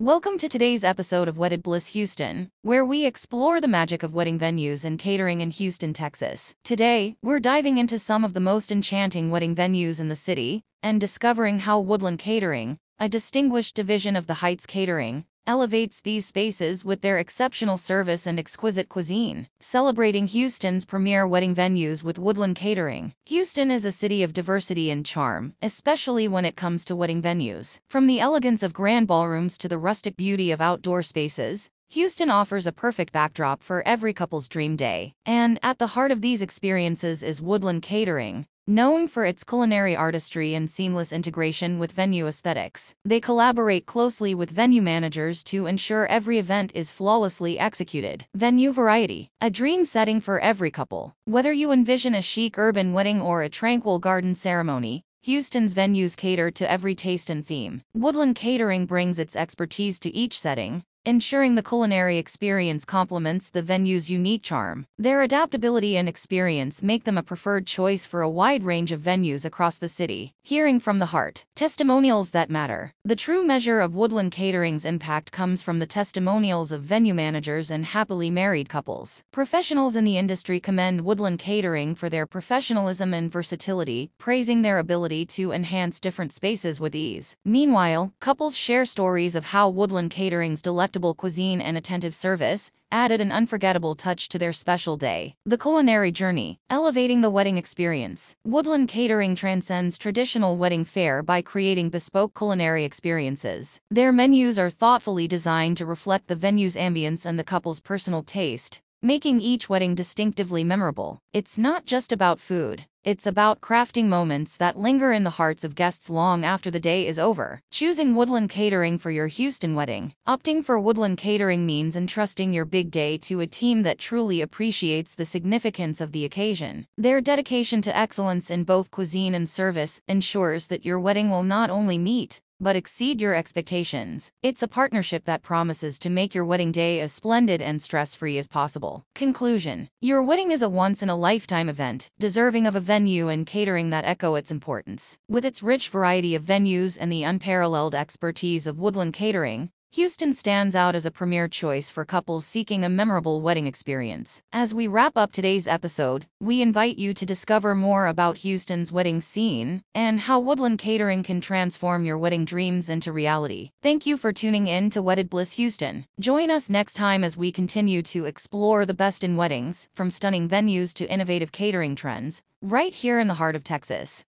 Welcome to today's episode of Wedded Bliss Houston, where we explore the magic of wedding venues and catering in Houston, Texas. Today, we're diving into some of the most enchanting wedding venues in the city and discovering how Woodland Catering, a distinguished division of the Heights Catering, elevates these spaces with their exceptional service and exquisite cuisine. Celebrating Houston's premier wedding venues with Woodland Catering. Houston is a city of diversity and charm, especially when it comes to wedding venues. From the elegance of grand ballrooms to the rustic beauty of outdoor spaces, Houston offers a perfect backdrop for every couple's dream day. And at the heart of these experiences is Woodland Catering, Known for its culinary artistry and seamless integration with venue aesthetics, they collaborate closely with venue managers to ensure every event is flawlessly executed. Venue variety, a dream setting for every couple. Whether you envision a chic urban wedding or a tranquil garden ceremony, Houston's venues cater to every taste and theme. Woodland Catering brings its expertise to each setting, ensuring the culinary experience complements the venue's unique charm. Their adaptability and experience make them a preferred choice for a wide range of venues across the city. Hearing from the heart. Testimonials that matter. The true measure of Woodland Catering's impact comes from the testimonials of venue managers and happily married couples. Professionals in the industry commend Woodland Catering for their professionalism and versatility, praising their ability to enhance different spaces with ease. Meanwhile, couples share stories of how Woodland Catering's delectable cuisine and attentive service added an unforgettable touch to their special day. The culinary journey, elevating the wedding experience. Woodland Catering transcends traditional wedding fare by creating bespoke culinary experiences. Their menus are thoughtfully designed to reflect the venue's ambience and the couple's personal taste, making each wedding distinctively memorable. It's not just about food. It's about crafting moments that linger in the hearts of guests long after the day is over. Choosing Woodland Catering for your Houston wedding. Opting for Woodland Catering means entrusting your big day to a team that truly appreciates the significance of the occasion. Their dedication to excellence in both cuisine and service ensures that your wedding will not only meet, but exceed your expectations. It's a partnership that promises to make your wedding day as splendid and stress-free as possible. Conclusion. Your wedding is a once-in-a-lifetime event, deserving of a venue and catering that echo its importance. With its rich variety of venues and the unparalleled expertise of Woodland Catering, Houston stands out as a premier choice for couples seeking a memorable wedding experience. As we wrap up today's episode, we invite you to discover more about Houston's wedding scene and how Woodland Catering can transform your wedding dreams into reality. Thank you for tuning in to Wedded Bliss Houston. Join us next time as we continue to explore the best in weddings, from stunning venues to innovative catering trends, right here in the heart of Texas.